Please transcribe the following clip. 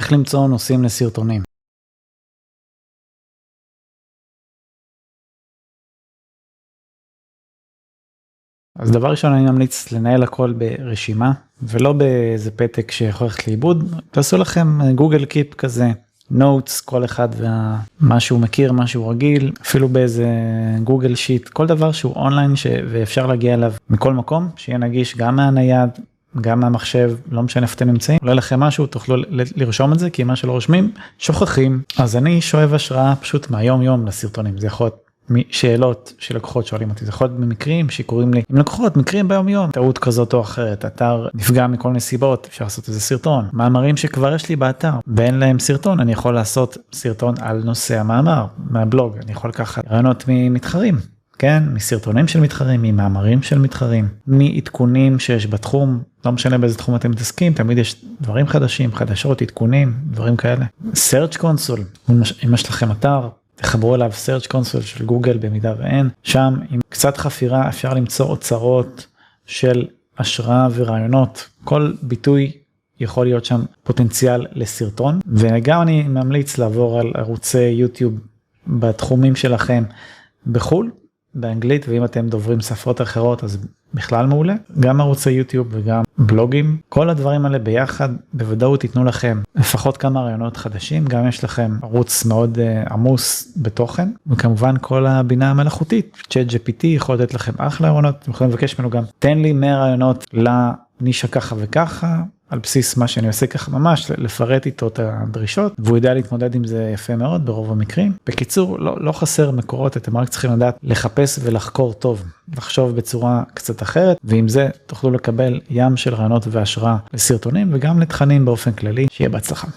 איך למצוא נושאים לסרטונים. אז דבר ראשון אני ממליץ לנהל הכל ברשימה ולא באיזה פתק שיכול ללכת לאיבוד תעשו לכם Google Keep כזה notes כל אחד ומה שהוא מכיר מה שהוא רגיל אפילו באיזה Google Sheet כל דבר שהוא אונליין ואפשר להגיע אליו מכל מקום שיהיה נגיש גם מהנייד גם מהמחשב לא משנה איפה אתם נמצאים עולה לכם משהו תוכלו לרשום את זה כי מה שלא רושמים שוכחים. אז אני שואב השראה פשוט מהיום יום לסרטונים. זה יכול להיות שאלות של לקוחות שואלים אותי. זה יכול להיות במקרים שקוראים לי. עם לקוחות מקרים ביום יום טעות כזאת או אחרת. אתר נפגע מכל מיני סיבות. אפשר לעשות איזה סרטון. מאמרים שכבר יש לי באתר. ואין להם סרטון אני יכול לעשות סרטון על נושא המאמר מהבלוג. אני יכול לקחת רעיונות ממתחרים כן מסרטונים של מתחרים ממאמרים של מתחרים מעדכונים שיש בתחום לא משנה באיזה תחום אתם מתעסקים תמיד יש דברים חדשים חדשות עדכונים דברים כאלה. Search console אם יש לכם אתר תחברו אליו search console של גוגל במידה ואין. שם עם קצת חפירה אפשר למצוא אוצרות של השראה ורעיונות. כל ביטוי יכול להיות שם פוטנציאל לסרטון. וגם אני ממליץ לעבור על ערוצי יוטיוב בתחומים שלכם בחו"ל באנגלית ואם אתם דוברים שפות אחרות אז בכלל מעולה. גם ערוצי יוטיוב וגם בלוגים. כל הדברים האלה ביחד בוודאות ייתנו לכם לפחות כמה רעיונות חדשים. גם יש לכם ערוץ מאוד uh, עמוס בתוכן. וכמובן כל הבינה המלאכותית צ'אט gpt יכול לתת לכם אחלה רעיונות. אתם יכולים לבקש ממנו גם תן לי 100 רעיונות לנישה ככה וככה על בסיס מה שאני עושה ככה ממש לפרט איתו את הדרישות והוא יודע להתמודד עם זה יפה מאוד ברוב המקרים. בקיצור לא, לא חסר מקורות אתם רק צריכים לדעת לחפש ולחקור טוב לחשוב בצורה קצת אחרת ועם זה תוכלו לקבל ים של רעיונות והשראה לסרטונים וגם לתכנים באופן כללי שיהיה בהצלחה.